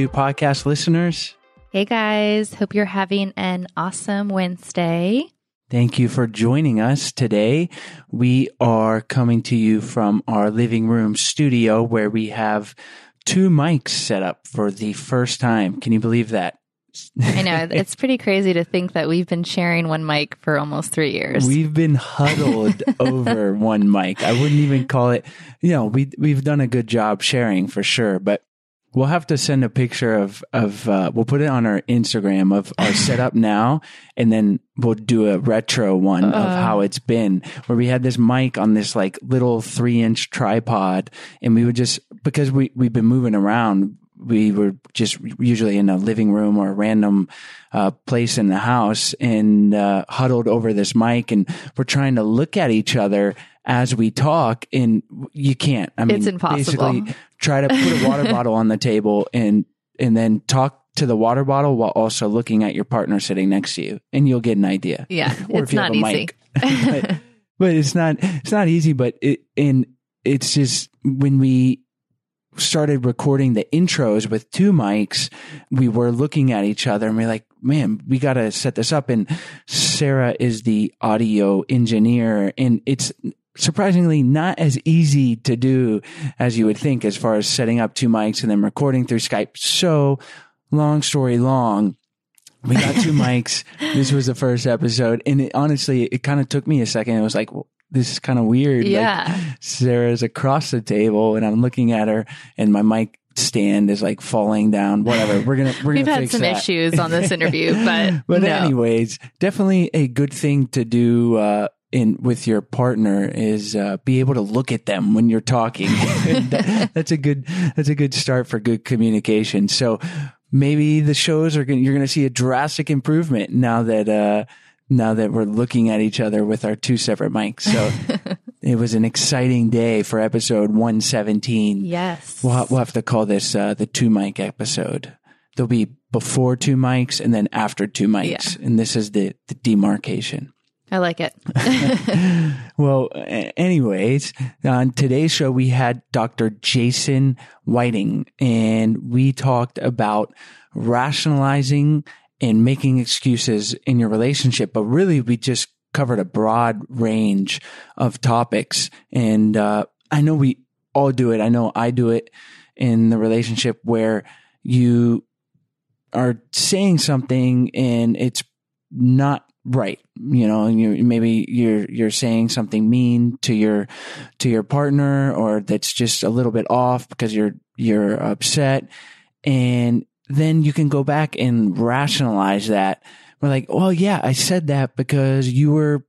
Do podcast listeners? Hey guys, hope you're having an awesome Wednesday. Thank you for joining us today. We are coming to you from our living room studio where we have two mics set up for the first time. Can you believe that? I know it's pretty crazy to think that we've been sharing one mic for almost three years. We've been huddled over one mic. I wouldn't even call it, you know, we, we've done a good job sharing for sure, but we'll have to send a picture of, of, uh, we'll put it on our Instagram of our setup now, and then we'll do a retro one of how it's been where we had this mic on this like little three inch tripod and we would just, because we, we've been moving around, we were just usually in a living room or a random uh, place in the house and uh, huddled over this mic and we're trying to look at each other as we talk and you can't i mean It's impossible. basically try to put a water bottle on the table and and then talk to the water bottle while also looking at your partner sitting next to you and you'll get an idea Yeah, or it's if you not have a easy. mic. but, but it's not it's not easy. But it and it's just when we started recording the intros with two mics, we were looking at each other and we're like, man, we got to set this up. And Sarah is the audio engineer and it's surprisingly not as easy to do as you would think as far as setting up two mics and then recording through Skype. So long story long, we got two mics. This was the first episode. And it, honestly, it kind of took me a second. It was like, well, this is kind of weird. Yeah. Like Sarah's across the table and I'm looking at her and my mic stand is like falling down. Whatever. We're going to, we're going We've to had fix some that. issues on this interview, but But no. anyways, definitely a good thing to do, uh, in with your partner is uh, be able to look at them when you're talking. That- that's a good that's a good start for good communication. So maybe the shows are going you're going to see a drastic improvement now that uh, now that we're looking at each other with our two separate mics. So it was an exciting day for episode 117. yes. We'll, we'll have to call this uh, the two mic episode. There'll be before two mics and then after two mics, and this is the the demarcation. I like it. Well, anyways, on today's show we had Dr. Jason Whiting, and we talked about rationalizing and making excuses in your relationship. But really, we just covered a broad range of topics, and uh, I know we all do it. I know I do it in the relationship where you are saying something and it's not right. You know and you maybe you're you're saying something mean to your to your partner or that's just a little bit off because you're you're upset. And then you can go back and rationalize that. We're like well yeah i said that because you were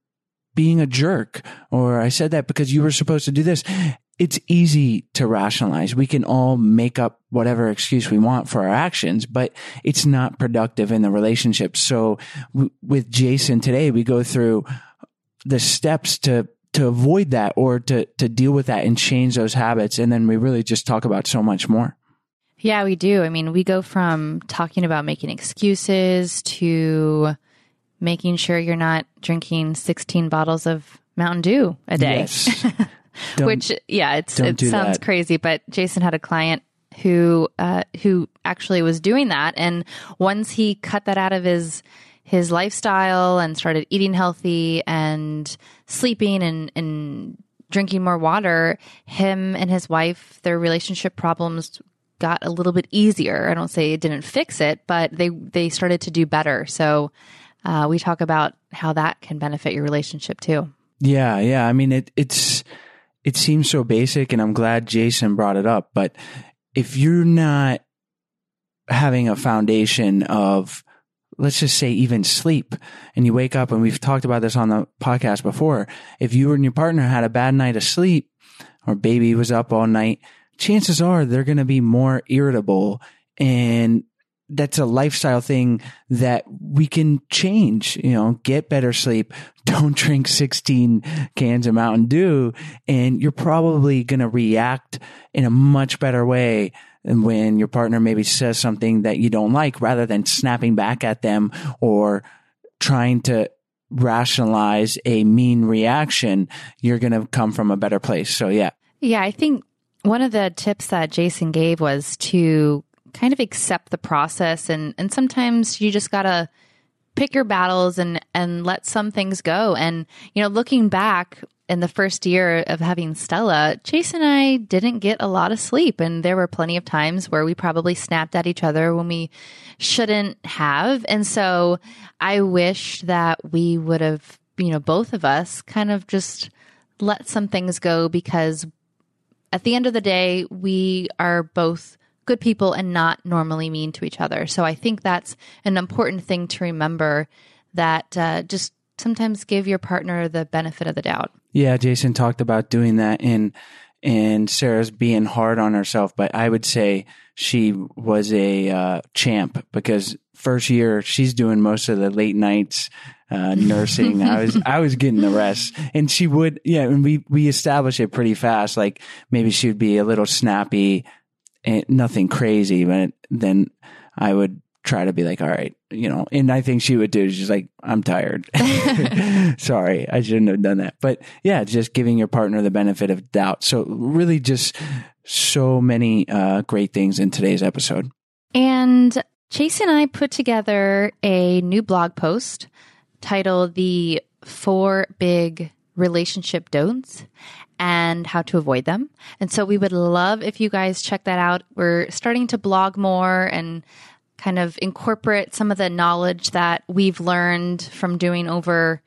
being a jerk or i said that because you were supposed to do this it's easy to rationalize. We can all make up whatever excuse we want for our actions, but it's not productive in the relationship. So w- with Jason today, we go through the steps to to avoid that or to to deal with that and change those habits and then we really just talk about so much more. Yeah, we do. I mean, we go from talking about making excuses to making sure you're not drinking 16 bottles of Mountain Dew a day. Yes. Don't- Which, yeah, it's it sounds that. crazy, but Jason had a client who uh, who actually was doing that, and once he cut that out of his his lifestyle and started eating healthy and sleeping and and drinking more water, him and his wife, their relationship problems got a little bit easier. I don't say it didn't fix it, but they they started to do better. So uh, we talk about how that can benefit your relationship too. Yeah, yeah. I mean, it it's it seems so basic, and I'm glad Jason brought it up. But if you're not having a foundation of, let's just say, even sleep, and you wake up, and we've talked about this on the podcast before. If you and your partner had a bad night of sleep, or baby was up all night, chances are they're going to be more irritable and that's a lifestyle thing that we can change, you know, get better sleep. Don't drink 16 cans of Mountain Dew and you're probably going to react in a much better way than when your partner maybe says something that you don't like rather than snapping back at them or trying to rationalize a mean reaction. You're going to come from a better place. So yeah. Yeah, I think one of the tips that Jason gave was to kind of accept the process and and sometimes you just got to pick your battles and and let some things go and you know looking back in the first year of having Stella, Chase and I didn't get a lot of sleep and there were plenty of times where we probably snapped at each other when we shouldn't have. And so I wish that we would have, you know, both of us kind of just let some things go because at the end of the day, we are both good people and not normally mean to each other. So I think that's an important thing to remember that uh, just sometimes give your partner the benefit of the doubt. Yeah, Jason talked about doing that and and Sarah's being hard on herself, but I would say she was a uh, champ because first year she's doing most of the late nights uh, nursing. I was I was getting the rest, and she would yeah, and we we established it pretty fast. Like maybe she'd be a little snappy, nothing crazy, but then I would try to be like, all right, you know, and I think she would do. She's like, I'm tired. Sorry, I shouldn't have done that. But yeah, just giving your partner the benefit of doubt. So really just so many uh, great things in today's episode. And Chase and I put together a new blog post titled The Four Big Relationship Don'ts and How to Avoid Them. And so we would love if you guys check that out. We're starting to blog more and kind of incorporate some of the knowledge that we've learned from doing over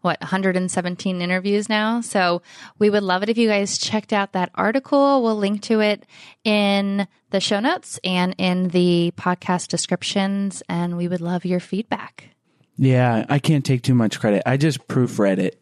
what 117 interviews now. So we would love it if you guys checked out that article. We'll link to it in the show notes and in the podcast descriptions and we would love your feedback. Yeah, I can't take too much credit. I just proofread it.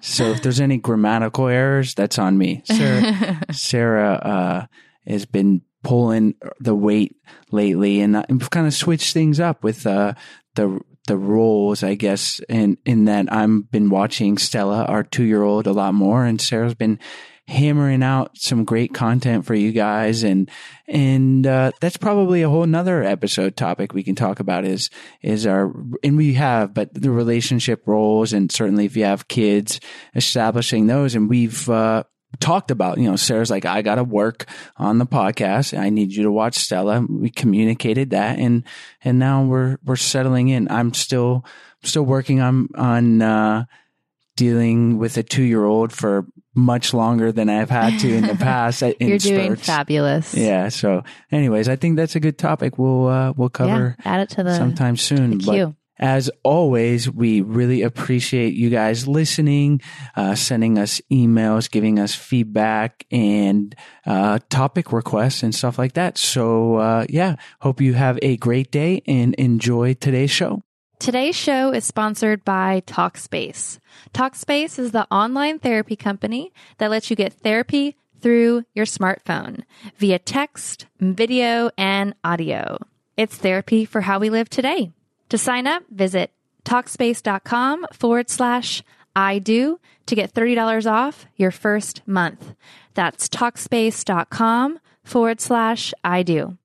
so if there's any grammatical errors, that's on me. Sarah, Sarah uh, has been pulling the weight lately, and I've kind of switched things up with uh, the the roles, I guess. In in that I've been watching Stella, our two year old, a lot more, and Sarah's been hammering out some great content for you guys. And and uh, that's probably a whole nother episode topic we can talk about is is our and we have but the relationship roles and certainly if you have kids establishing those. And we've uh, talked about you know sarah's like i gotta work on the podcast. I need you to watch stella. We communicated that and and now we're we're settling in. I'm still still working on on uh dealing with a two year old for much longer than I've had to in the past. in You're doing spurts. fabulous. Yeah. So, anyways, I think that's a good topic. We'll uh, we'll cover Yeah, add it to the sometime soon. the But as always, we really appreciate you guys listening, uh, sending us emails, giving us feedback and uh, topic requests and stuff like that. So, uh, yeah, hope you have a great day and enjoy today's show. Today's show is sponsored by Talkspace. Talkspace is the online therapy company that lets you get therapy through your smartphone via text, video, and audio. It's therapy for how we live today. To sign up, visit Talkspace.com forward slash I do to get $30 off your first month. That's Talkspace.com forward slash I do.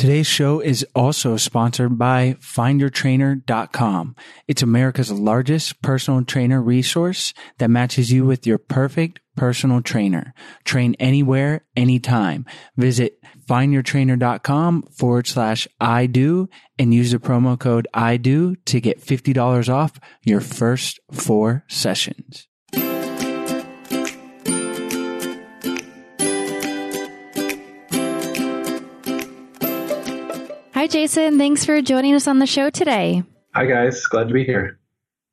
Today's show is also sponsored by findyourtrainer.com. It's America's largest personal trainer resource that matches you with your perfect personal trainer. Train anywhere, anytime. Visit findyourtrainer.com forward slash I do and use the promo code I do to get $50 off your first four sessions. Hi, Jason. Thanks for joining us on the show today. Hi, guys. Glad to be here.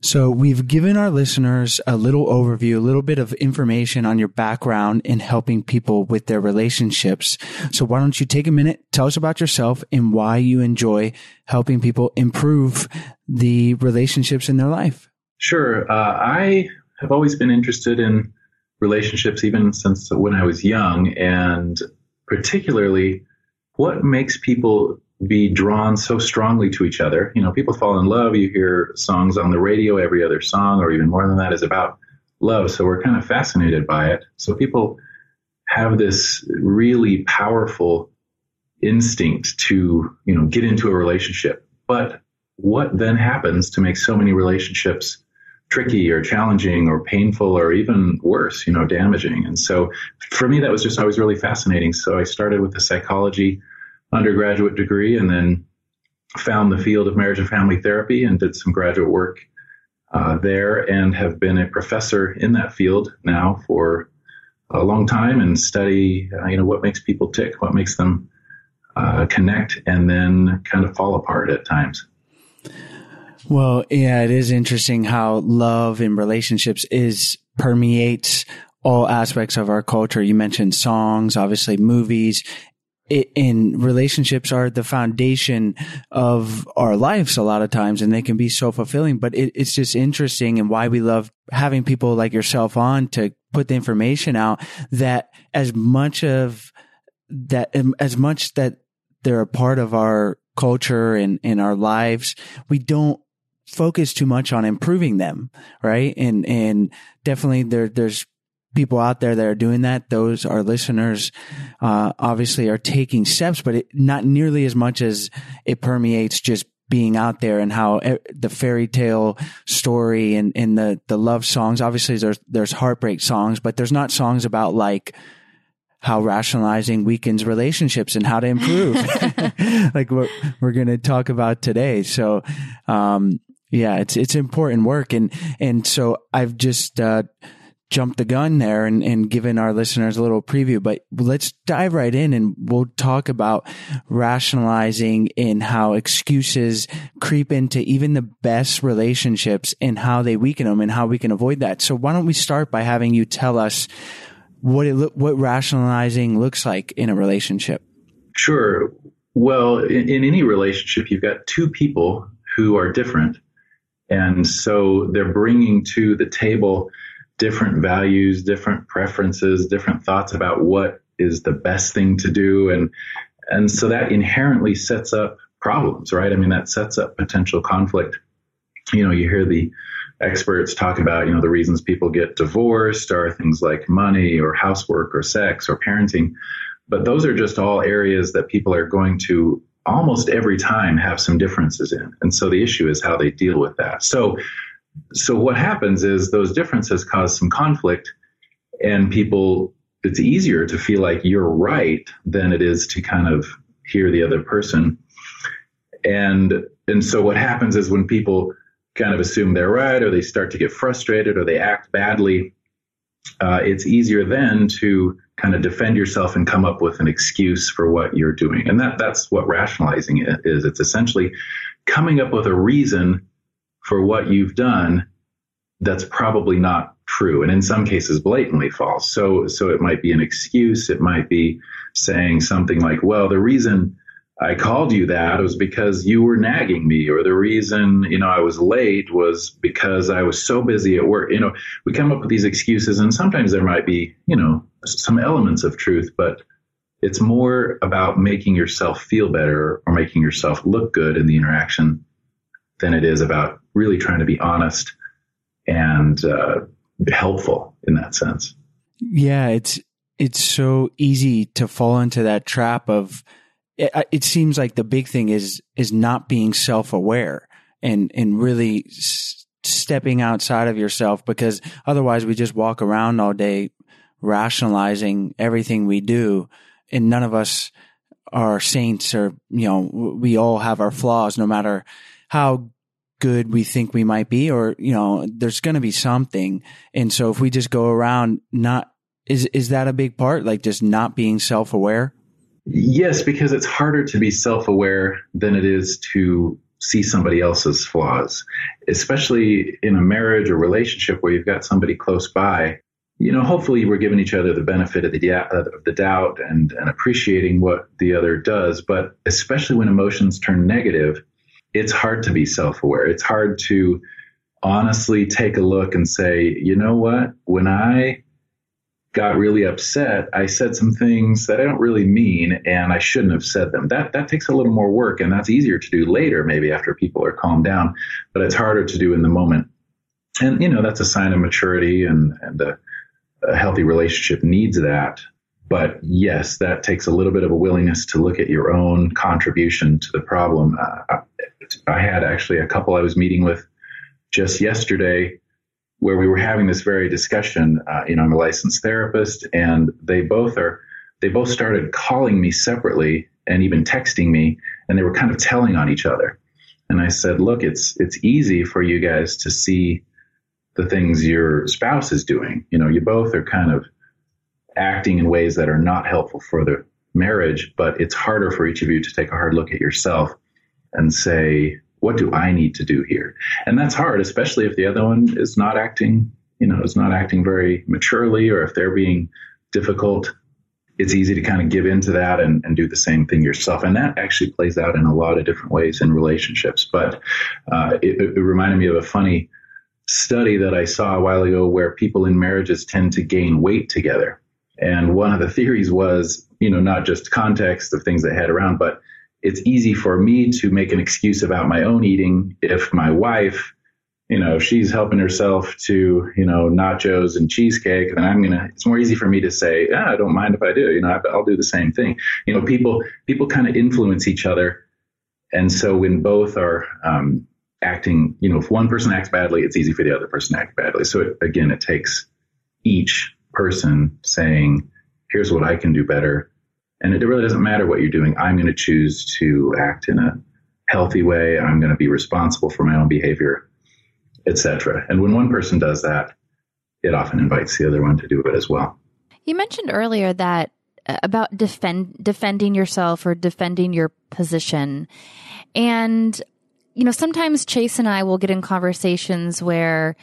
So we've given our listeners a little overview, a little bit of information on your background in helping people with their relationships. So why don't you take a minute, tell us about yourself and why you enjoy helping people improve the relationships in their life. Sure. Uh, I have always been interested in relationships, even since when I was young, and particularly what makes people be drawn so strongly to each other. You know, people fall in love. You hear songs on the radio, every other song, or even more than that, is about love. So we're kind of fascinated by it. So people have this really powerful instinct to, you know, get into a relationship. But what then happens to make so many relationships tricky or challenging or painful or even worse, you know, damaging? And so for me, that was just always really fascinating. So I started with the psychology undergraduate degree and then found the field of marriage and family therapy and did some graduate work uh, there and have been a professor in that field now for a long time and study, uh, you know, what makes people tick, what makes them uh, connect and then kind of fall apart at times. Well, yeah, it is interesting how love in relationships is permeates all aspects of our culture. You mentioned songs, obviously movies, and relationships are the foundation of our lives a lot of times and they can be so fulfilling but it, it's just interesting and why we love having people like yourself on to put the information out that as much of that um, as much that they're a part of our culture and in our lives we don't focus too much on improving them right? And and definitely there there's people out there that are doing that, those our listeners, uh, obviously are taking steps, but it, not nearly as much as it permeates just being out there and how e- the fairy tale story and, and the, the love songs. Obviously there's, there's heartbreak songs, but there's not songs about like, how rationalizing weakens relationships and how to improve, like what we're going to talk about today. So, um, yeah, it's it's important work, and and so I've just uh, jumped the gun there and, and given our listeners a little preview. But let's dive right in, and we'll talk about rationalizing and how excuses creep into even the best relationships and how they weaken them and how we can avoid that. So why don't we start by having you tell us what it lo- what rationalizing looks like in a relationship? Sure. Well, in, in any relationship, you've got two people who are different and so they're bringing to the table different values, different preferences, different thoughts about what is the best thing to do. And, and so that inherently sets up problems, right? I mean, that sets up potential conflict. You know, you hear the experts talk about, you know, the reasons people get divorced are things like money or housework or sex or parenting. But those are just all areas that people are going to almost every time have some differences in. And so the issue is how they deal with that. So, so what happens is those differences cause some conflict and people, it's easier to feel like you're right than it is to kind of hear the other person. And, and so what happens is when people kind of assume they're right or they start to get frustrated or they act badly, uh, it's easier then to kind of defend yourself and come up with an excuse for what you're doing. And that, that's what rationalizing is. It's essentially coming up with a reason for what you've done that's probably not true. And in some cases, blatantly false. So, so it might be an excuse. It might be saying something like, well, the reason I called you that was because you were nagging me, or the reason, you know, I was late was because I was so busy at work. You know, we come up with these excuses, and sometimes there might be, you know, some elements of truth, but it's more about making yourself feel better or making yourself look good in the interaction than it is about really trying to be honest and uh, helpful in that sense. Yeah, it's it's so easy to fall into that trap of it, it seems like the big thing is is not being self aware and and really s- stepping outside of yourself because otherwise we just walk around all day rationalizing everything we do and none of us are saints or you know we all have our flaws no matter how good we think we might be or you know there's going to be something and so if we just go around not is is that a big part like just not being self-aware Yes, because it's harder to be self aware than it is to see somebody else's flaws, especially in a marriage or relationship where you've got somebody close by. You know, hopefully we're giving each other the benefit of the, of the doubt and, and appreciating what the other does. But especially when emotions turn negative, it's hard to be self aware. It's hard to honestly take a look and say, you know what? When I got really upset, I said some things that I don't really mean and I shouldn't have said them. That that takes a little more work and that's easier to do later maybe after people are calmed down, but it's harder to do in the moment. And you know, that's a sign of maturity and and a, a healthy relationship needs that. But yes, that takes a little bit of a willingness to look at your own contribution to the problem. Uh, I had actually a couple I was meeting with just yesterday where we were having this very discussion. Uh, you know, I'm a licensed therapist, and they both are. They both started calling me separately and even texting me, and they were kind of telling on each other. And I said, "Look, it's it's easy for you guys to see the things your spouse is doing. You know, you both are kind of acting in ways that are not helpful for the marriage, but it's harder for each of you to take a hard look at yourself and say, what do I need to do here? And that's hard, especially if the other one is not acting, you know, is not acting very maturely or if they're being difficult. It's easy to kind of give into that and, and do the same thing yourself. And that actually plays out in a lot of different ways in relationships. But uh, it, it reminded me of a funny study that I saw a while ago where people in marriages tend to gain weight together. And one of the theories was, you know, not just context of things they had around, but it's easy for me to make an excuse about my own eating if my wife you know, if she's helping herself to, you know, nachos and cheesecake, then I'm gonna. It's more easy for me to say, yeah, I don't mind if I do. You know, I'll do the same thing. You know, people people kind of influence each other, and so when both are um, acting, you know, if one person acts badly, it's easy for the other person to act badly. So it, again, it takes each person saying, "Here's what I can do better," and it really doesn't matter what you're doing. I'm going to choose to act in a healthy way. I'm going to be responsible for my own behavior etc. And when one person does that, it often invites the other one to do it as well. You mentioned earlier that uh, about defend defending yourself or defending your position. And you know, sometimes Chase and I will get in conversations where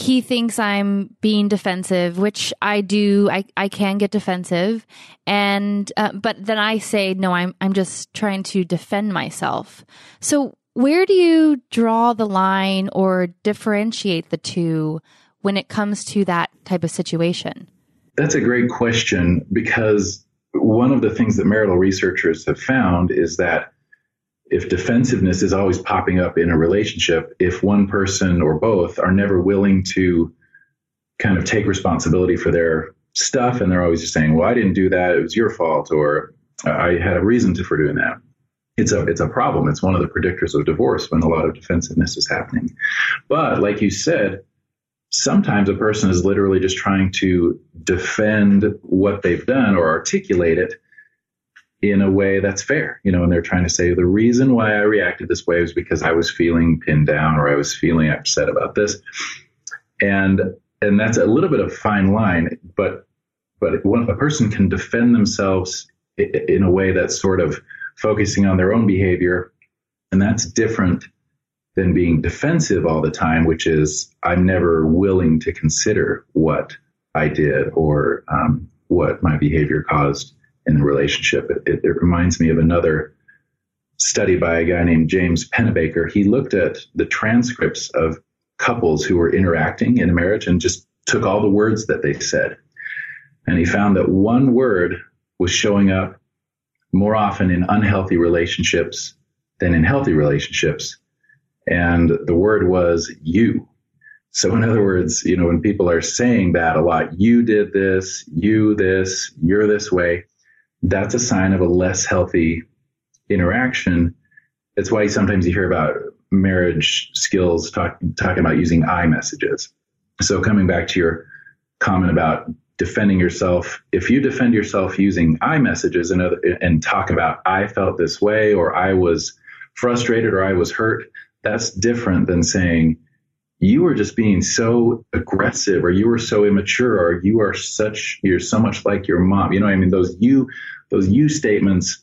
he thinks I'm being defensive, which I do. I, I can get defensive, and uh, but then I say no. I'm I'm just trying to defend myself. So where do you draw the line or differentiate the two when it comes to that type of situation? That's a great question because one of the things that marital researchers have found is that if defensiveness is always popping up in a relationship, if one person or both are never willing to kind of take responsibility for their stuff and they're always just saying, well, I didn't do that. It was your fault. Or I had a reason to for doing that it's a it's a problem. It's one of the predictors of divorce when a lot of defensiveness is happening. But like you said, sometimes a person is literally just trying to defend what they've done or articulate it in a way that's fair, you know, and they're trying to say the reason why I reacted this way was because I was feeling pinned down or I was feeling upset about this. And and that's a little bit of fine line, but but when a person can defend themselves in a way that's sort of focusing on their own behavior. And that's different than being defensive all the time, which is I'm never willing to consider what I did or um, what my behavior caused in the relationship. It, it, it, reminds me of another study by a guy named James Pennebaker. He looked at the transcripts of couples who were interacting in a marriage and just took all the words that they said. And he found that one word was showing up more often in unhealthy relationships than in healthy relationships. And the word was you. So in other words, you know, when people are saying that a lot, you did this, you this, you're this way, that's a sign of a less healthy interaction. That's why sometimes you hear about marriage skills talk, talking about using I messages. So coming back to your comment about defending yourself, if you defend yourself using I messages and, other, and talk about I felt this way or I was frustrated or I was hurt, that's different than saying you are just being so aggressive or you are so immature or you are such you're so much like your mom. You know I mean? Those you those you statements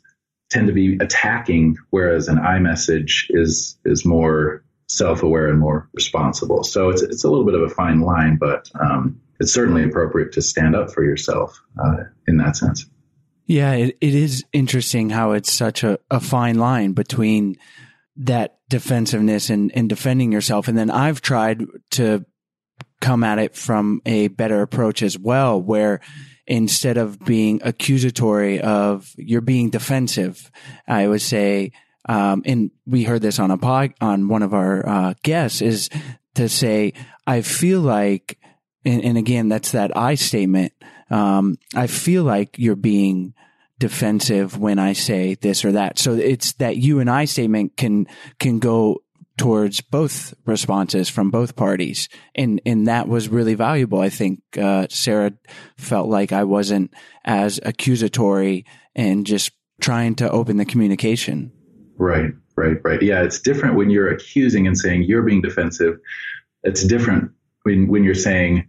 tend to be attacking, whereas an I message is is more self-aware and more responsible. So it's it's a little bit of a fine line, but um, it's certainly appropriate to stand up for yourself uh, in that sense. Yeah, it, it is interesting how it's such a, a fine line between that defensiveness and, and defending yourself. And then I've tried to come at it from a better approach as well, where instead of being accusatory of you're being defensive, I would say, um, and we heard this on a pod, on one of our uh, guests is to say, I feel like and, and again, that's that I statement. Um, I feel like you're being defensive when I say this or that. So it's that you and I statement can, can go towards both responses from both parties. And, and that was really valuable. I think, uh, Sarah felt like I wasn't as accusatory and just trying to open the communication. Right, right, right. Yeah. It's different when you're accusing and saying you're being defensive. It's different when, when you're saying,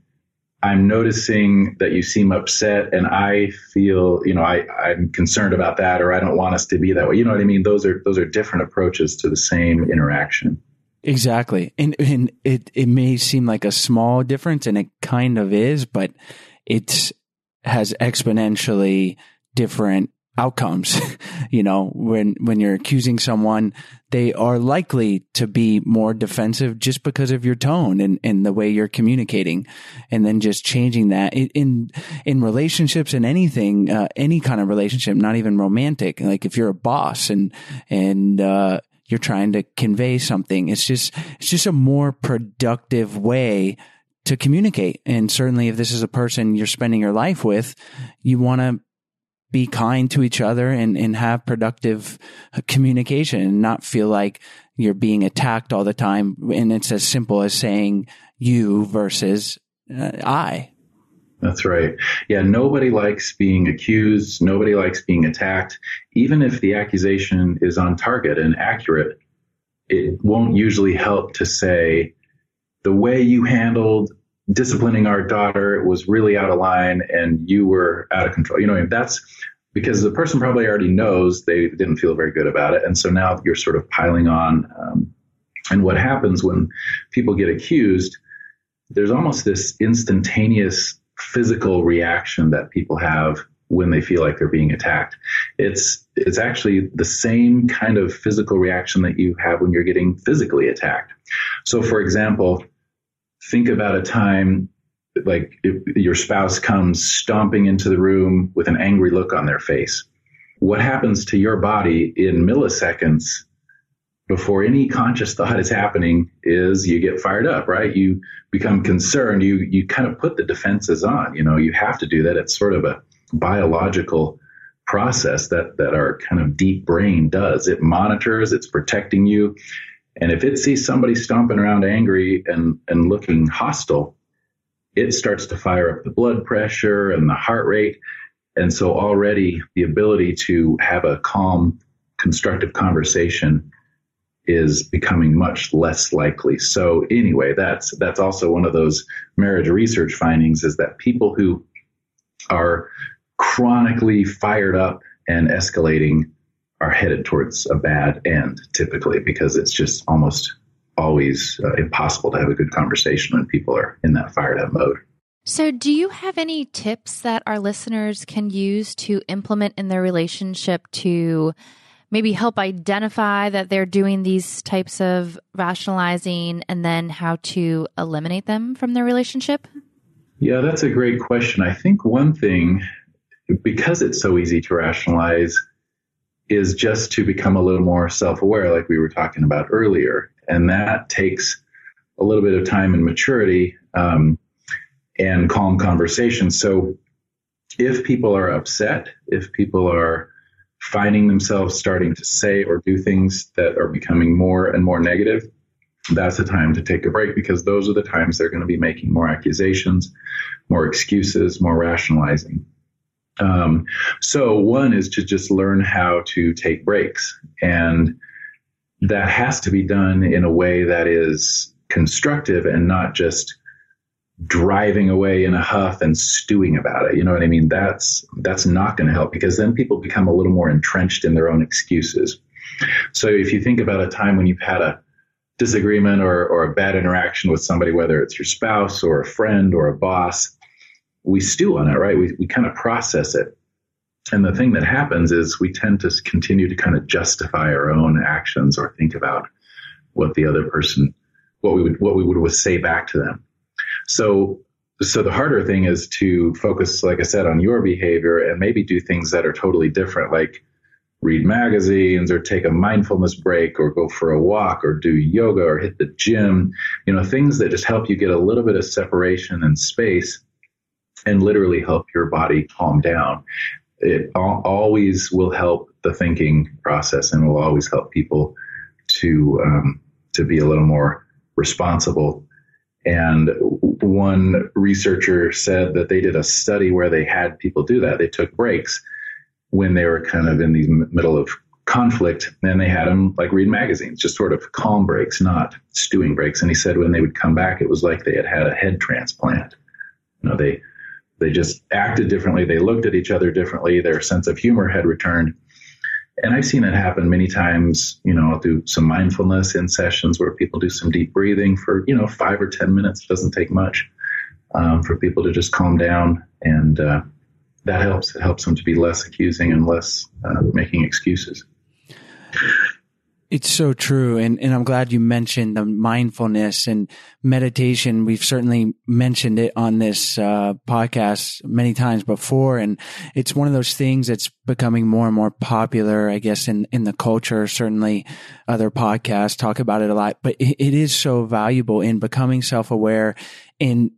I'm noticing that you seem upset and I feel, you know, I, I'm concerned about that or I don't want us to be that way. You know what I mean? Those are those are different approaches to the same interaction. Exactly. And and it it may seem like a small difference and it kind of is, but it has exponentially different outcomes. you know, when, when you're accusing someone, they are likely to be more defensive just because of your tone and, and the way you're communicating. And then just changing that in, in relationships and anything, uh, any kind of relationship, not even romantic. Like if you're a boss and, and, uh, you're trying to convey something. It's just, it's just a more productive way to communicate. And certainly if this is a person you're spending your life with, you want to be kind to each other and, and have productive communication and not feel like you're being attacked all the time. And it's as simple as saying you versus uh, I. That's right. Yeah, nobody likes being accused. Nobody likes being attacked. Even if the accusation is on target and accurate, it won't usually help to say, the way you handled disciplining our daughter was really out of line and you were out of control. You know, that's because the person probably already knows they didn't feel very good about it. And so now you're sort of piling on. Um, and what happens when people get accused, there's almost this instantaneous physical reaction that people have when they feel like they're being attacked. It's it's actually the same kind of physical reaction that you have when you're getting physically attacked. So for example, think about a time like your spouse comes stomping into the room with an angry look on their face. What happens to your body in milliseconds before any conscious thought is happening is you get fired up, right? You become concerned. You, you kind of put the defenses on, you know, you have to do that. It's sort of a biological process that, that our kind of deep brain does. It monitors, it's protecting you. And if it sees somebody stomping around angry and, and looking hostile, it starts to fire up the blood pressure and the heart rate. And so already the ability to have a calm, constructive conversation is becoming much less likely. So anyway, that's that's also one of those marriage research findings is that people who are chronically fired up and escalating are headed towards a bad end typically because it's just almost always uh, impossible to have a good conversation when people are in that fired up mode. So, do you have any tips that our listeners can use to implement in their relationship to maybe help identify that they're doing these types of rationalizing and then how to eliminate them from their relationship? Yeah, that's a great question. I think one thing, because it's so easy to rationalize, is just to become a little more self aware, like we were talking about earlier. And that takes a little bit of time and maturity um, and calm conversation. So if people are upset, if people are finding themselves starting to say or do things that are becoming more and more negative, that's the time to take a break because those are the times they're going to be making more accusations, more excuses, more rationalizing. Um, so one is to just learn how to take breaks and that has to be done in a way that is constructive and not just driving away in a huff and stewing about it. You know what I mean? That's that's not going to help because then people become a little more entrenched in their own excuses. So if you think about a time when you've had a disagreement or, or a bad interaction with somebody, whether it's your spouse or a friend or a boss, we stew on it, right? We, we kind of process it. And the thing that happens is we tend to continue to kind of justify our own actions or think about what the other person, what we would, what we would say back to them. So, so the harder thing is to focus, like I said, on your behavior and maybe do things that are totally different, like read magazines or take a mindfulness break or go for a walk or do yoga or hit the gym, you know, things that just help you get a little bit of separation and space and literally help your body calm down. It always will help the thinking process and will always help people to um, to be a little more responsible and one researcher said that they did a study where they had people do that. They took breaks when they were kind of in the middle of conflict and they had them like read magazines, just sort of calm breaks, not stewing breaks. And he said when they would come back, it was like they had had a head transplant. You know, they, they just acted differently. They looked at each other differently. Their sense of humor had returned and I've seen it happen many times, you know, I'll do some mindfulness in sessions where people do some deep breathing for, you know, five or 10 minutes. It doesn't take much um, for people to just calm down. And uh, that helps. It helps them to be less accusing and less uh, making excuses. It's so true. And, and I'm glad you mentioned the mindfulness and meditation. We've certainly mentioned it on this uh, podcast many times before. And it's one of those things that's becoming more and more popular, I guess, in, in the culture. Certainly other podcasts talk about it a lot, but it, it is so valuable in becoming self aware and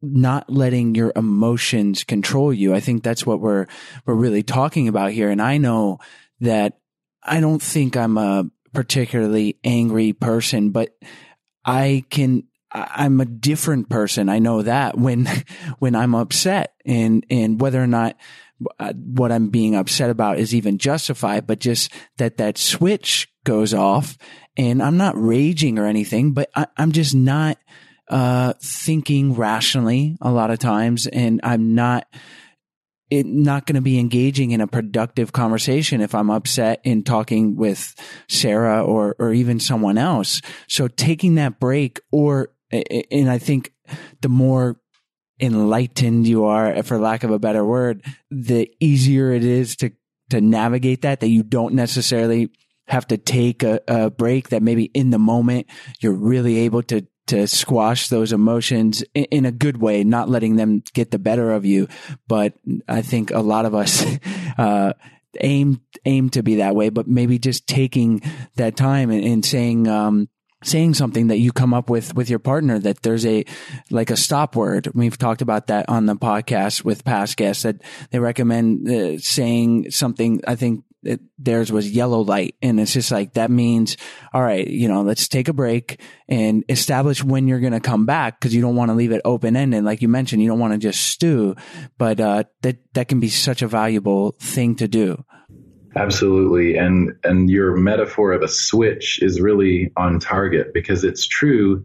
not letting your emotions control you. I think that's what we're, we're really talking about here. And I know that I don't think I'm a particularly angry person, but I can, I'm a different person. I know that when, when I'm upset and, and whether or not uh, what I'm being upset about is even justified, but just that that switch goes off and I'm not raging or anything, but I, I'm just not, uh, thinking rationally a lot of times and I'm not, it not going to be engaging in a productive conversation if I'm upset in talking with Sarah or or even someone else. So taking that break or and I think the more enlightened you are for lack of a better word, the easier it is to to navigate that that you don't necessarily have to take a, a break that maybe in the moment you're really able to to squash those emotions in, in, a good way, not letting them get the better of you. But I think a lot of us, uh, aim, aim to be that way, but maybe just taking that time and, and saying, um, saying something that you come up with with your partner that there's a like a stop word we've talked about that on the podcast with past guests that they recommend uh, saying something i think it, theirs was yellow light. And it's just like, that means, all right, you know, let's take a break and establish when you're going to come back. Cause you don't want to leave it open ended. Like you mentioned, you don't want to just stew, but, uh, that, that can be such a valuable thing to do. Absolutely. And, and your metaphor of a switch is really on target because it's true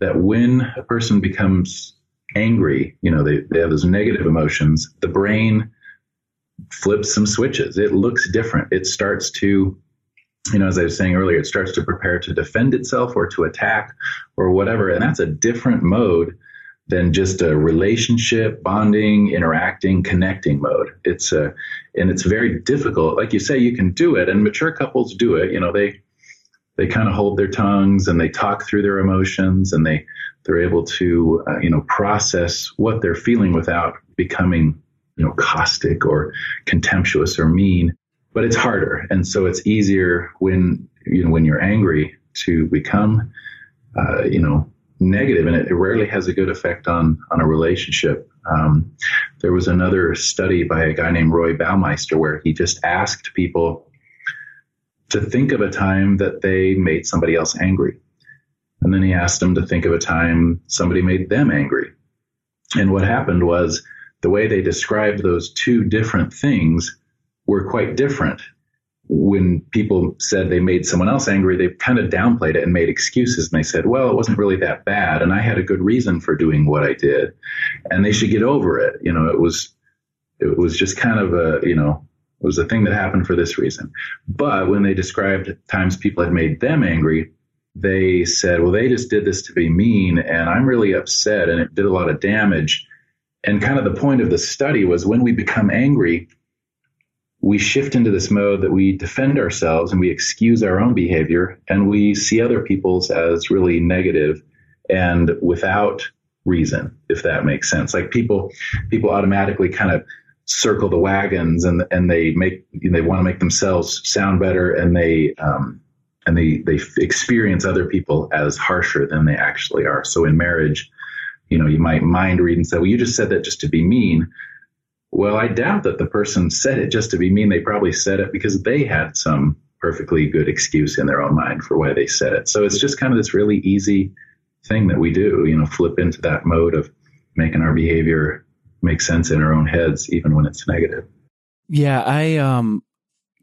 that when a person becomes angry, you know, they, they have those negative emotions, the brain flips some switches. It looks different. It starts to, you know, as I was saying earlier, it starts to prepare to defend itself or to attack or whatever. And that's a different mode than just a relationship, bonding, interacting, connecting mode. It's a, and it's very difficult. Like you say, you can do it and mature couples do it. You know, they, they kind of hold their tongues and they talk through their emotions and they, they're able to, uh, you know, process what they're feeling without becoming you know, caustic or contemptuous or mean, but it's harder. And so it's easier when, you know, when you're angry to become, uh, you know, negative and it, it, rarely has a good effect on, on a relationship. Um, there was another study by a guy named Roy Baumeister where he just asked people to think of a time that they made somebody else angry. And then he asked them to think of a time somebody made them angry. And what happened was the way they described those two different things were quite different. When people said they made someone else angry, they kind of downplayed it and made excuses. And they said, well, it wasn't really that bad. And I had a good reason for doing what I did. And they should get over it. You know, it was, it was just kind of a, you know, it was a thing that happened for this reason. But when they described times people had made them angry, they said, well, they just did this to be mean and I'm really upset and it did a lot of damage and kind of the point of the study was when we become angry, we shift into this mode that we defend ourselves and we excuse our own behavior and we see other people's as really negative and without reason, if that makes sense. Like people, people automatically kind of circle the wagons and and they make they want to make themselves sound better and they um, and they they experience other people as harsher than they actually are. So in marriage, you know, you might mind read and say, well, you just said that just to be mean. Well, I doubt that the person said it just to be mean. They probably said it because they had some perfectly good excuse in their own mind for why they said it. So it's just kind of this really easy thing that we do, you know, flip into that mode of making our behavior make sense in our own heads, even when it's negative. Yeah, I um,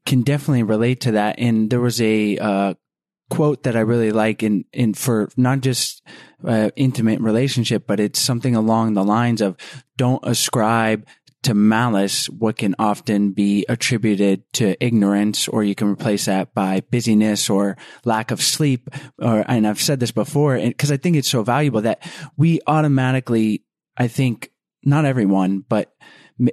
can definitely relate to that. And there was a uh, quote that I really like in, in for not just uh, intimate relationship, but it's something along the lines of don't ascribe to malice what can often be attributed to ignorance or you can replace that by busyness or lack of sleep or and I've said this before and because I think it's so valuable that we automatically I think not everyone but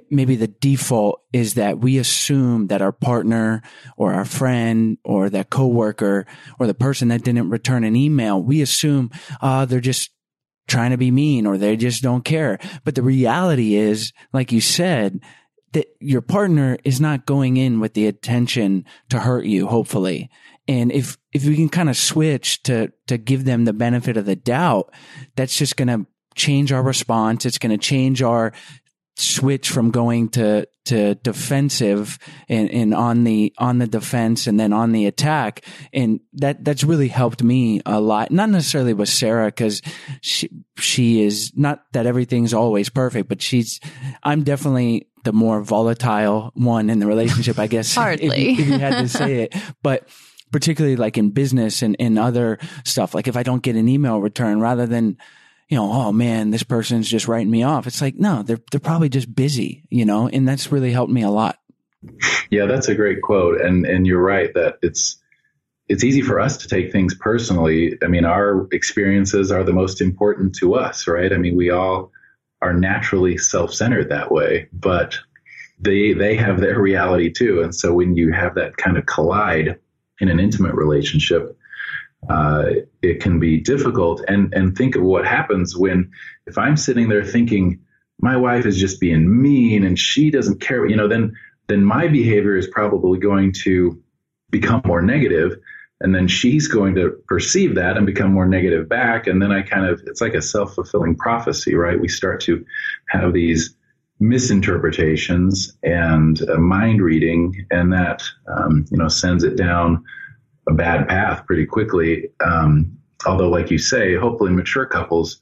maybe the default is that we assume that our partner or our friend or that coworker or the person that didn't return an email, we assume, uh, they're just trying to be mean or they just don't care. But the reality is, like you said, that your partner is not going in with the intention to hurt you, hopefully. And if, if we can kind of switch to, to give them the benefit of the doubt, that's just going to change our response. It's going to change our switch from going to to defensive and, and on the on the defense and then on the attack. And that that's really helped me a lot. Not necessarily with Sarah because she she is not that everything's always perfect but she's I'm definitely the more volatile one in the relationship I guess Hardly. if, if you had to say it. But particularly like in business and, and other stuff like if I don't get an email return rather than you know, oh man, this person's just writing me off. It's like, no, they're, they're probably just busy, you know, and that's really helped me a lot. Yeah, that's a great quote. And, and you're right that it's, it's easy for us to take things personally. I mean, our experiences are the most important to us, right? I mean, we all are naturally self-centered that way, but they, they have their reality too. And so when you have that kind of collide in an intimate relationship, uh, it can be difficult. And and think of what happens when if I'm sitting there thinking my wife is just being mean and she doesn't care, you know, then then my behavior is probably going to become more negative, and then she's going to perceive that and become more negative back, and then I kind of it's like a self fulfilling prophecy, right? We start to have these misinterpretations and uh, mind reading, and that um, you know sends it down a bad path pretty quickly. Um, although, like you say, hopefully mature couples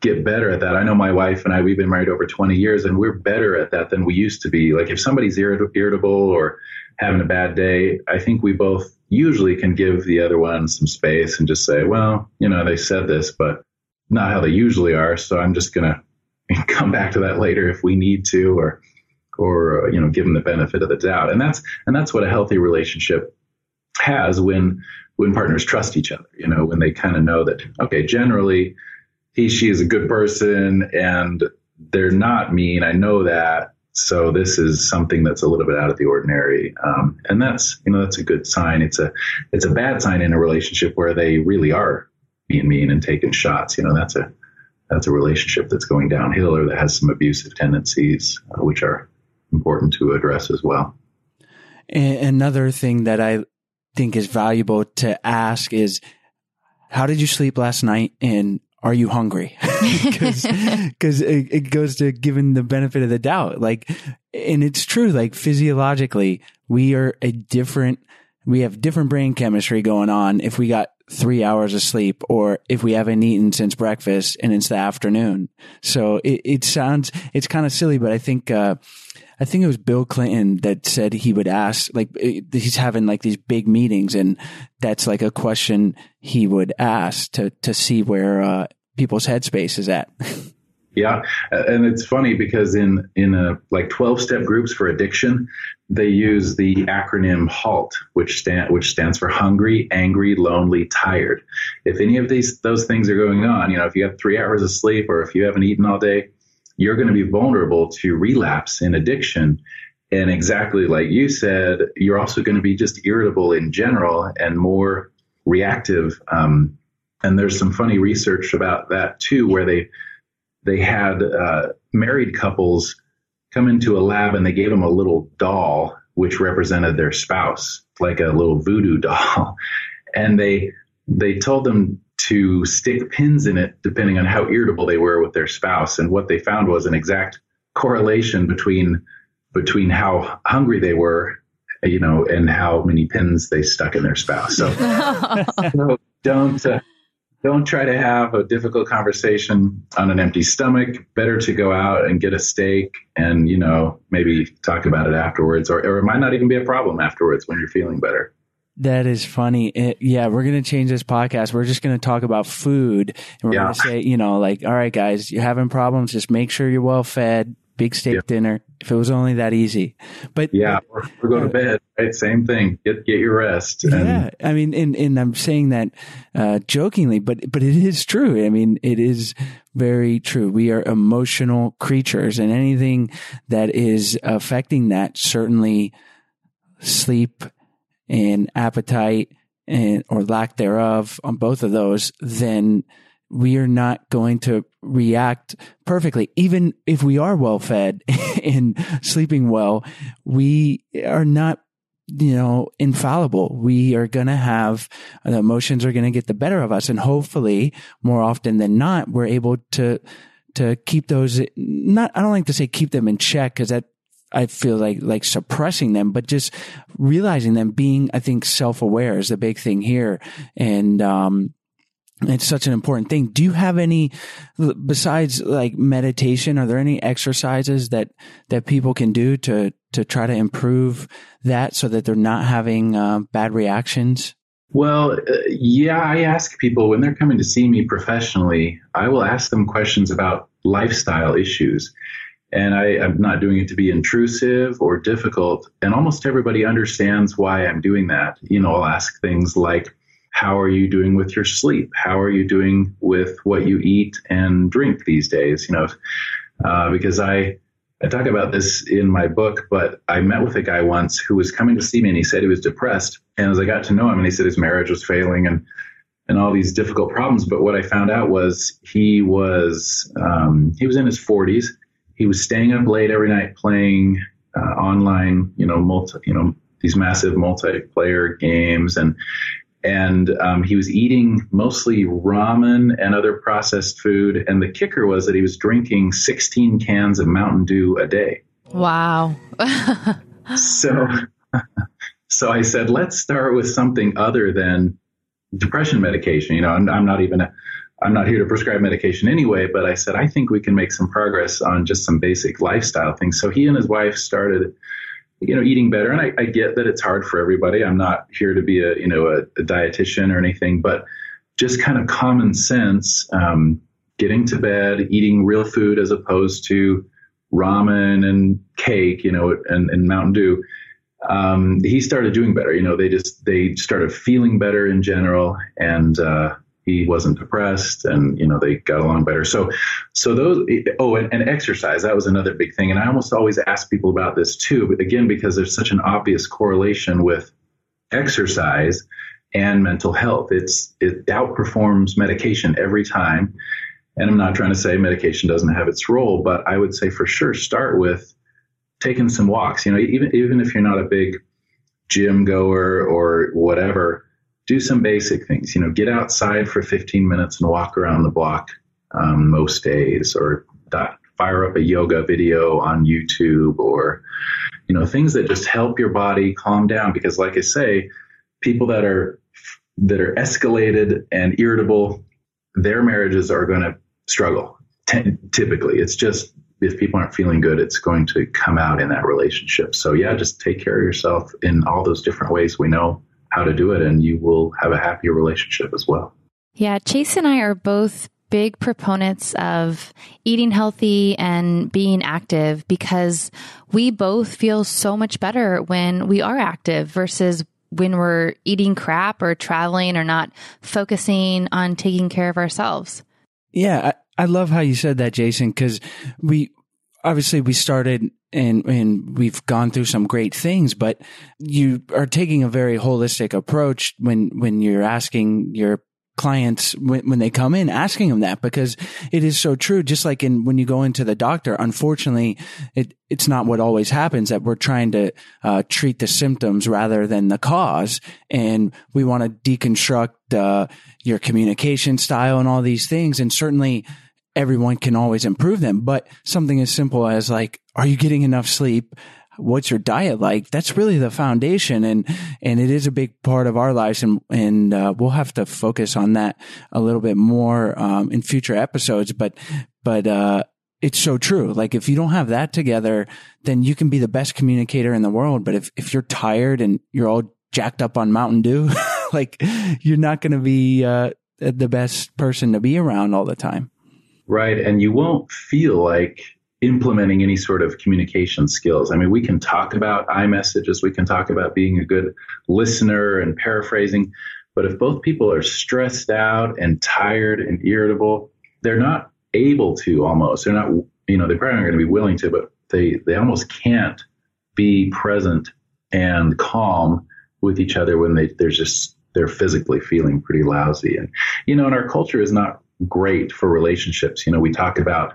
get better at that. I know my wife and I, we've been married over 20 years and we're better at that than we used to be. Like if somebody's irrit- irritable or having a bad day, I think we both usually can give the other one some space and just say, well, you know, they said this, but not how they usually are. So I'm just going to come back to that later if we need to, or, or, you know, give them the benefit of the doubt. And that's, and that's what a healthy relationship has when when partners trust each other. You know, when they kind of know that okay, generally he she is a good person and they're not mean. I know that. So this is something that's a little bit out of the ordinary, um, and that's you know that's a good sign. It's a it's a bad sign in a relationship where they really are being mean and taking shots. You know that's a that's a relationship that's going downhill or that has some abusive tendencies, uh, which are important to address as well. Another thing that I think is valuable to ask is, how did you sleep last night? And are you hungry? Cause, cause it, it goes to giving the benefit of the doubt. Like, and it's true, like physiologically, we are a different, we have different brain chemistry going on if we got three hours of sleep or if we haven't eaten since breakfast and it's the afternoon. So it, it sounds, it's kind of silly, but I think, uh, I think it was Bill Clinton that said he would ask, like, eh, he's having like these big meetings and that's like a question he would ask to, to see where, uh, people's headspace is at. Yeah, and it's funny because in in a, like twelve step groups for addiction, they use the acronym HALT, which stand which stands for hungry, angry, lonely, tired. If any of these those things are going on, you know, if you have three hours of sleep or if you haven't eaten all day, you're going to be vulnerable to relapse in addiction. And exactly like you said, you're also going to be just irritable in general and more reactive. Um, and there's some funny research about that too, where they they had uh, married couples come into a lab and they gave them a little doll which represented their spouse, like a little voodoo doll, and they they told them to stick pins in it depending on how irritable they were with their spouse, and what they found was an exact correlation between between how hungry they were, you know, and how many pins they stuck in their spouse. So, so don't. Uh, don't try to have a difficult conversation on an empty stomach. Better to go out and get a steak and, you know, maybe talk about it afterwards, or, or it might not even be a problem afterwards when you're feeling better. That is funny. It, yeah, we're going to change this podcast. We're just going to talk about food. And we're Yeah. going to say, you know, like, all right, guys, you're having problems. Just make sure you're well fed. Big steak Yeah. dinner. If it was only that easy, but Yeah, or, or go to bed. Right, same thing. Get get your rest. And yeah, I mean, and, and I'm saying that uh, jokingly, but but it is true. I mean, it is very true. We are emotional creatures, and anything that is affecting that certainly sleep and appetite and or lack thereof on both of those, then we are not going to react perfectly. Even if we are well fed and sleeping well, we are not you know, infallible. We are going to have the emotions are going to get the better of us. And hopefully more often than not, we're able to, to keep those not, I don't like to say keep them in check because that I feel like, like suppressing them, but just realizing them being, I think self aware is the big thing here. And, um, it's such an important thing. Do you have any, besides like meditation, are there any exercises that, that people can do to, to try to improve that so that they're not having uh, bad reactions? Well, uh, yeah, I ask people when they're coming to see me professionally, I will ask them questions about lifestyle issues. And I, I'm not doing it to be intrusive or difficult. And almost everybody understands why I'm doing that. You know, I'll ask things like, how are you doing with your sleep? How are you doing with what you eat and drink these days? You know, uh, because I, I talk about this in my book, but I met with a guy once who was coming to see me and he said he was depressed. And as I got to know him and he said his marriage was failing and, and all these difficult problems. But what I found out was he was, um, he was in his forties. He was staying up late every night playing, uh, online, you know, multi, you know, these massive multiplayer games and, and um, he was eating mostly ramen and other processed food. And the kicker was that he was drinking 16 cans of Mountain Dew a day. Wow. So, so I said, let's start with something other than depression medication. You know, I'm, I'm not even, a, I'm not here to prescribe medication anyway, but I said, I think we can make some progress on just some basic lifestyle things. So he and his wife started you know, eating better. And I, I, get that it's hard for everybody. I'm not here to be a, you know, a, a dietitian or anything, but just kind of common sense, um, getting to bed, eating real food as opposed to ramen and cake, you know, and, and Mountain Dew. Um, he started doing better. You know, they just, they started feeling better in general. And, uh, he wasn't depressed and you know they got along better. So so those oh and, and, exercise that was another big thing. And i almost always ask people about this too but again because there's such an obvious correlation with exercise and mental health. It's it outperforms medication every time. And i'm not trying to say medication doesn't have its role but i would say for sure start with taking some walks. You know even even if you're not a big gym goer or whatever do some basic things. You know, get outside for 15 minutes and walk around the block um, most days, or fire up a yoga video on YouTube, or you know, things that just help your body calm down. Because, like I say, people that are that are escalated and irritable, their marriages are going to struggle. T- typically, it's just if people aren't feeling good, it's going to come out in that relationship. So yeah, just take care of yourself in all those different ways we know how to do it and you will have a happier relationship as well. Yeah, Chase and I are both big proponents of eating healthy and being active because we both feel so much better when we are active versus when we're eating crap or traveling or not focusing on taking care of ourselves. Yeah, I, I love how you said that, Jason, because we obviously we started and and we've gone through some great things but you are taking a very holistic approach when when you're asking your clients when, when they come in asking them that because it is so true just like in when you go into the doctor unfortunately it it's not what always happens that we're trying to uh, treat the symptoms rather than the cause and we want to deconstruct uh, your communication style and all these things and certainly everyone can always improve them. But something as simple as like, are you getting enough sleep? What's your diet like? That's really the foundation. And, and it is a big part of our lives. And, and, uh, we'll have to focus on that a little bit more, um, in future episodes. But, but, uh, it's so true. Like if you don't have that together, then you can be the best communicator in the world. But if, if you're tired and you're all jacked up on Mountain Dew, like you're not going to be, uh, the best person to be around all the time. Right. And you won't feel like implementing any sort of communication skills. I mean, we can talk about I-messages, we can talk about being a good listener and paraphrasing, but if both people are stressed out and tired and irritable, they're not able to almost. They're not, you know, they're probably not going to be willing to, but they, they almost can't be present and calm with each other when they, they're just, they're physically feeling pretty lousy. And, you know, and our culture is not great for relationships. You know, we talk about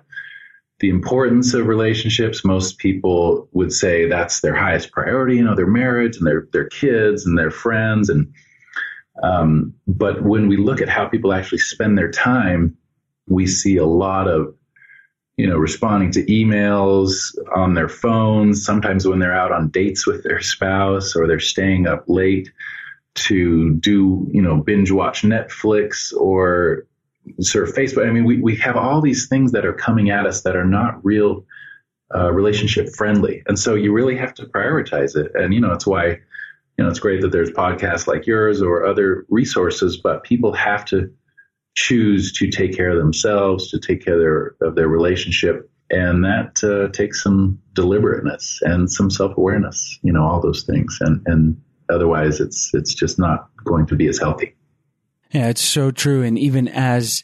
the importance of relationships. Most people would say that's their highest priority, you know, their marriage and their, their kids and their friends. And, um, but when we look at how people actually spend their time, we see a lot of you know, responding to emails on their phones, sometimes when they're out on dates with their spouse or they're staying up late to do, you know, binge watch Netflix or surf Facebook. I mean, we, we have all these things that are coming at us that are not real uh, relationship friendly. And so you really have to prioritize it. And, you know, it's why, you know, it's great that there's podcasts like yours or other resources, but people have to choose to take care of themselves, to take care of their, of their relationship. And that uh, takes some deliberateness and some self awareness, you know, all those things. And, and otherwise it's, it's just not going to be as healthy. Yeah, it's so true. And even as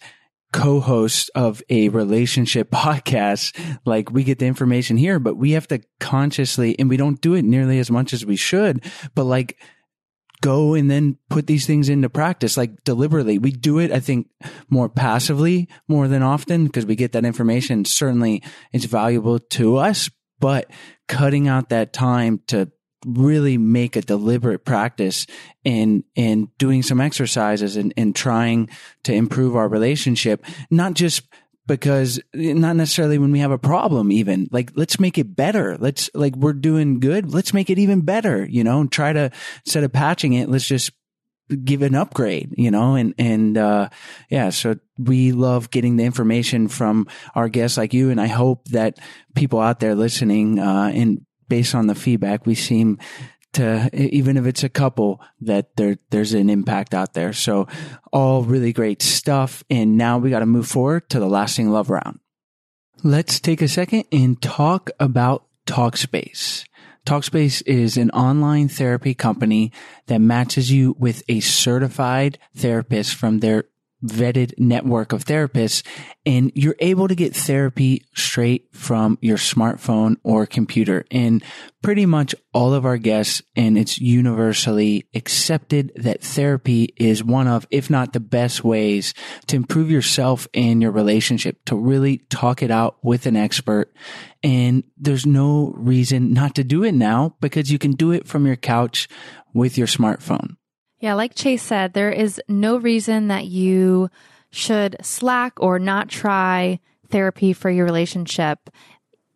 co-host of a relationship podcast, like we get the information here, but we have to consciously, and we don't do it nearly as much as we should, but like go and then put these things into practice, like deliberately. We do it, I think, more passively more than often because we get that information. Certainly it's valuable to us, but cutting out that time to really make a deliberate practice in in doing some exercises and, and trying to improve our relationship, not just because not necessarily when we have a problem even. Like let's make it better. Let's like we're doing good. Let's make it even better you know and try to instead of patching it let's just give an upgrade you know and and uh yeah so we love getting the information from our guests like you and i hope that people out there listening uh and based on the feedback we seem to even if it's a couple that there there's an impact out there. So all really great stuff. And now we got to move forward to the lasting love round. Let's take a second and talk about Talkspace. Talkspace is an online therapy company that matches you with a certified therapist from their vetted network of therapists and you're able to get therapy straight from your smartphone or computer. And pretty much all of our guests and it's universally accepted that therapy is one of, if not the best ways to improve yourself and your relationship, to really talk it out with an expert. And there's no reason not to do it now because you can do it from your couch with your smartphone. Yeah, like Chase said, there is no reason that you should slack or not try therapy for your relationship.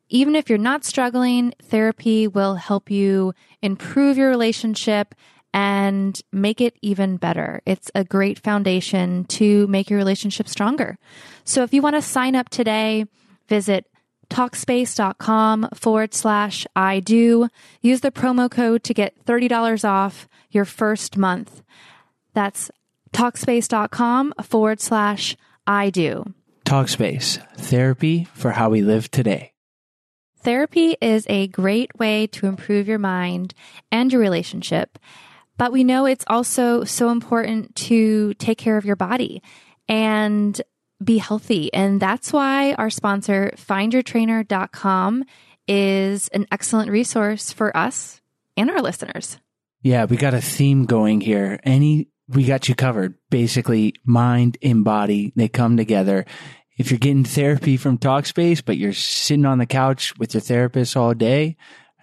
Even if you're not struggling, therapy will help you improve your relationship and make it even better. It's a great foundation to make your relationship stronger. So if you want to sign up today, visit talkspace.com forward slash I do. Use the promo code to get $30 off your first month. That's talkspace.com forward slash I do. Talkspace, therapy for how we live today. Therapy is a great way to improve your mind and your relationship, but we know it's also so important to take care of your body and be healthy. And that's why our sponsor, findyourtrainer.com, is an excellent resource for us and our listeners. Yeah, we got a theme going here. Any, we got you covered. Basically, mind and body, they come together. If you're getting therapy from Talkspace, but you're sitting on the couch with your therapist all day,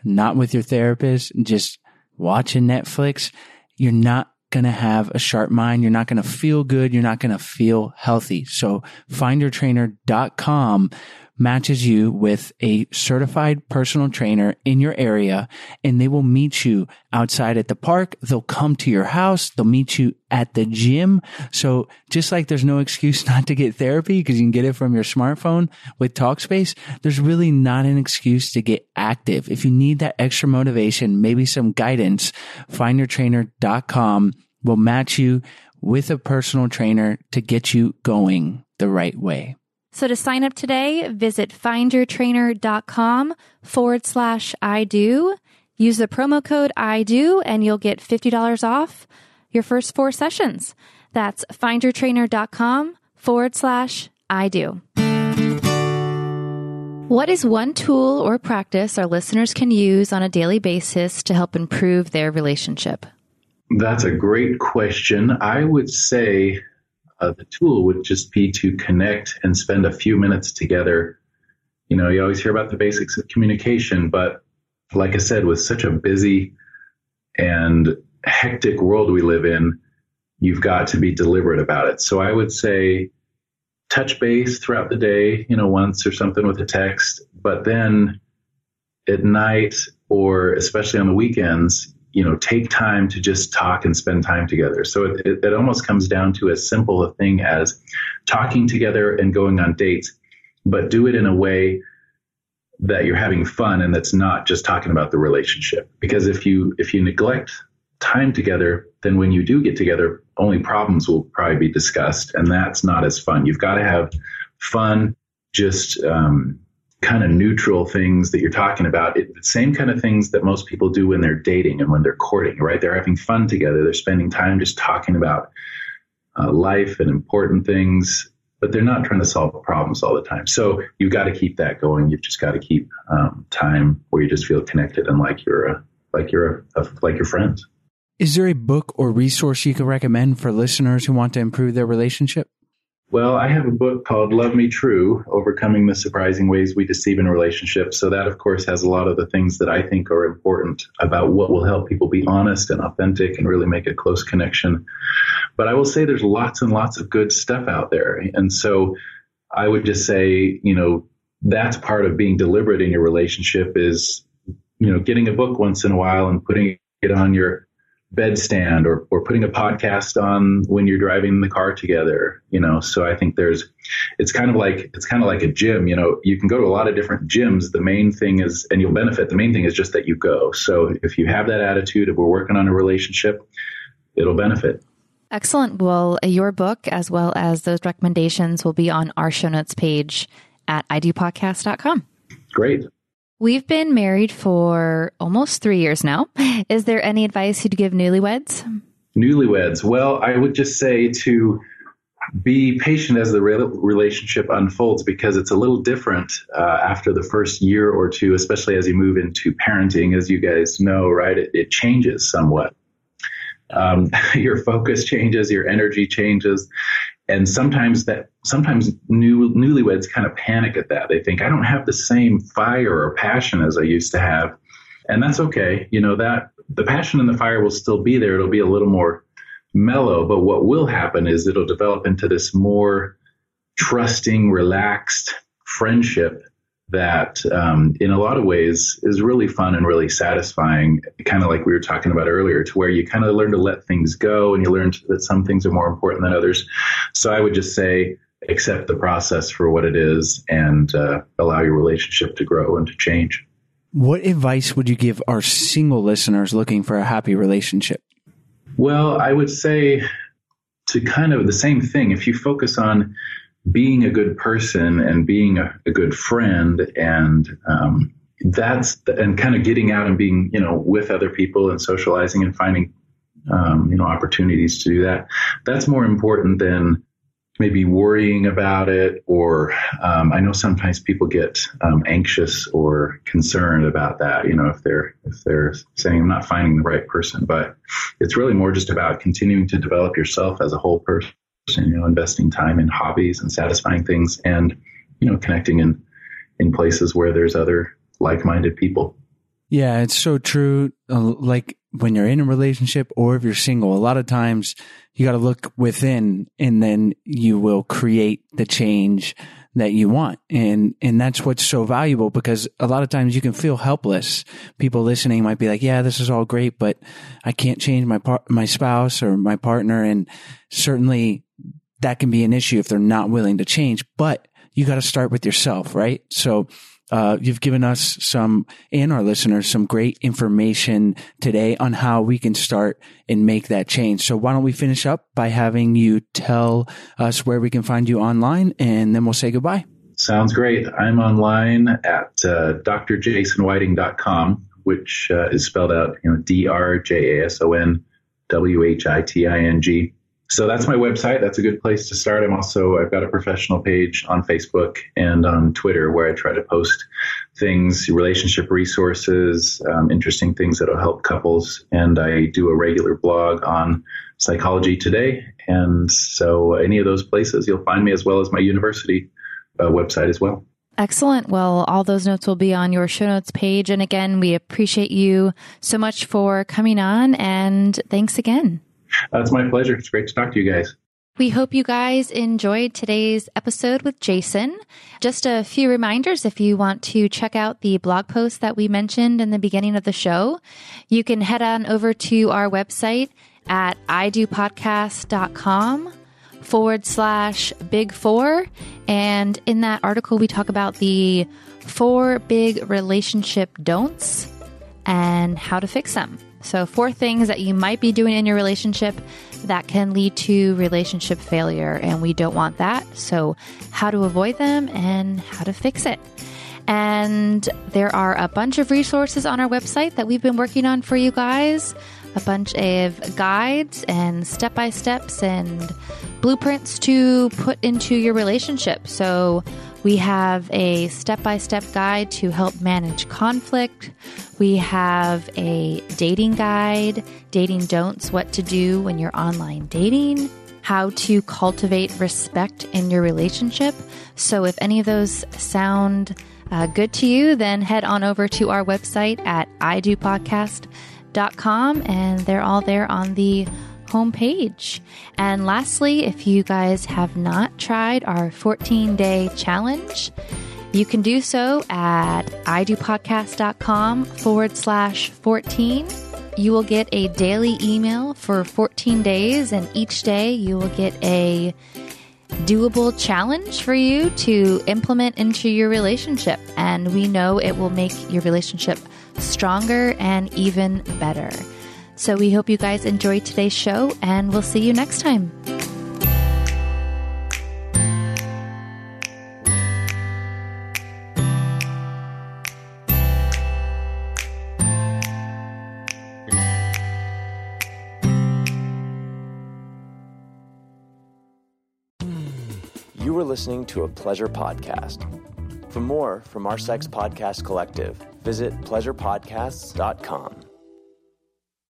not with your therapist, just watching Netflix, you're not going to have a sharp mind. You're not going to feel good. You're not going to feel healthy. So findyourtrainer.com matches you with a certified personal trainer in your area and they will meet you outside at the park. They'll come to your house. They'll meet you at the gym. So just like there's no excuse not to get therapy because you can get it from your smartphone with Talkspace, there's really not an excuse to get active. If you need that extra motivation, maybe some guidance, findyourtrainer.com will match you with a personal trainer to get you going the right way. So to sign up today, visit findyourtrainer.com forward slash I do. Use the promo code I do and you'll get $50 off your first four sessions. That's findyourtrainer.com forward slash I do. What is one tool or practice our listeners can use on a daily basis to help improve their relationship? That's a great question. I would say uh, the tool would just be to connect and spend a few minutes together. You know, you always hear about the basics of communication, but like I said, with such a busy and hectic world we live in, you've got to be deliberate about it. So I would say touch base throughout the day, you know, once or something with a text, but then at night or especially on the weekends, you know, take time to just talk and spend time together. So it, it, it almost comes down to as simple a thing as talking together and going on dates, but do it in a way that you're having fun and that's not just talking about the relationship. Because if you if you neglect time together, then when you do get together, only problems will probably be discussed, and that's not as fun. You've got to have fun, just um, kind of neutral things that you're talking about. It, the same kind of things that most people do when they're dating and when they're courting, right? They're having fun together. They're spending time just talking about uh, life and important things, but they're not trying to solve problems all the time. So you've got to keep that going. You've just got to keep um, time where you just feel connected and like you're a, like you're a, a like your friends. Is there a book or resource you could recommend for listeners who want to improve their relationship? Well, I have a book called Love Me True Overcoming the Surprising Ways We Deceive in Relationships. So, that, of course, has a lot of the things that I think are important about what will help people be honest and authentic and really make a close connection. But I will say there's lots and lots of good stuff out there. And so, I would just say, you know, that's part of being deliberate in your relationship is, you know, getting a book once in a while and putting it on your bedstand or, or putting a podcast on when you're driving the car together, you know. So I think there's, it's kind of like, it's kind of like a gym, you know, you can go to a lot of different gyms. The main thing is, and you'll benefit. The main thing is just that you go. So if you have that attitude of we're working on a relationship, it'll benefit. Excellent. Well, your book, as well as those recommendations, will be on our show notes page at idopodcast.com. Great. We've been married for almost three years now. Is there any advice you'd give newlyweds? Newlyweds. Well, I would just say to be patient as the relationship unfolds because it's a little different uh, after the first year or two, especially as you move into parenting. As you guys know, right, it, it changes somewhat. Um, your focus changes, your energy changes, and sometimes that sometimes new newlyweds kind of panic at that. They think I don't have the same fire or passion as I used to have, and that's okay. You know that the passion and the fire will still be there. It'll be a little more mellow, but what will happen is it'll develop into this more trusting, relaxed friendship that um, in a lot of ways is really fun and really satisfying kind of like we were talking about earlier to where you kind of learn to let things go and you learn that some things are more important than others. So i would just say accept the process for what it is and uh, allow your relationship to grow and to change. What advice would you give our single listeners looking for a happy relationship? Well i would say to kind of the same thing if you focus on being a good person and being a, a good friend and um, that's the, and kind of getting out and being you know with other people and socializing and finding um, you know opportunities to do that that's more important than maybe worrying about it or um, i know sometimes people get um, anxious or concerned about that you know if they're if they're saying i'm not finding the right person but it's really more just about continuing to develop yourself as a whole person you know, investing time in hobbies and satisfying things and, you know, connecting in, in places where there's other like-minded people. Yeah, it's so true. Uh, like when you're in a relationship or if you're single, a lot of times you got to look within and then you will create the change that you want. And, and that's what's so valuable because a lot of times you can feel helpless. People listening might be like, yeah, this is all great, but I can't change my par- my spouse or my partner. And certainly that can be an issue if they're not willing to change, but you got to start with yourself, right? So uh, you've given us some and our listeners some great information today on how we can start and make that change. So why don't we finish up by having you tell us where we can find you online and then we'll say goodbye. Sounds great. I'm online at uh, drjasonwhiting.com, which uh, is spelled out, you know, D R J A S O N W H I T I N G. So that's my website. That's a good place to start. I'm also, I've got a professional page on Facebook and on Twitter where I try to post things, relationship resources, um, interesting things that'll help couples. And I do a regular blog on psychology today. And so any of those places, you'll find me as well as my university uh, website as well. Excellent. Well, all those notes will be on your show notes page. And again, we appreciate you so much for coming on and thanks again. It's my pleasure. It's great to talk to you guys. We hope you guys enjoyed today's episode with Jason. Just a few reminders if you want to check out the blog post that we mentioned in the beginning of the show, you can head on over to our website at idopodcast.com forward slash big four. And in that article, we talk about the four big relationship don'ts and how to fix them. So, four things that you might be doing in your relationship that can lead to relationship failure, and we don't want that. So, how to avoid them and how to fix it. And there are a bunch of resources on our website that we've been working on for you guys a bunch of guides and step by steps and blueprints to put into your relationship. So, we have a step by step guide to help manage conflict. We have a dating guide, dating don'ts, what to do when you're online dating, how to cultivate respect in your relationship. So, if any of those sound uh, good to you, then head on over to our website at idopodcast.com and they're all there on the homepage. And lastly, if you guys have not tried our 14 day challenge, you can do so at idopodcast.com forward slash 14. You will get a daily email for 14 days, and each day you will get a doable challenge for you to implement into your relationship. And we know it will make your relationship stronger and even better. So we hope you guys enjoyed today's show, and we'll see you next time. You were listening to a pleasure podcast. For more from our Sex Podcast Collective, visit pleasurepodcasts.com.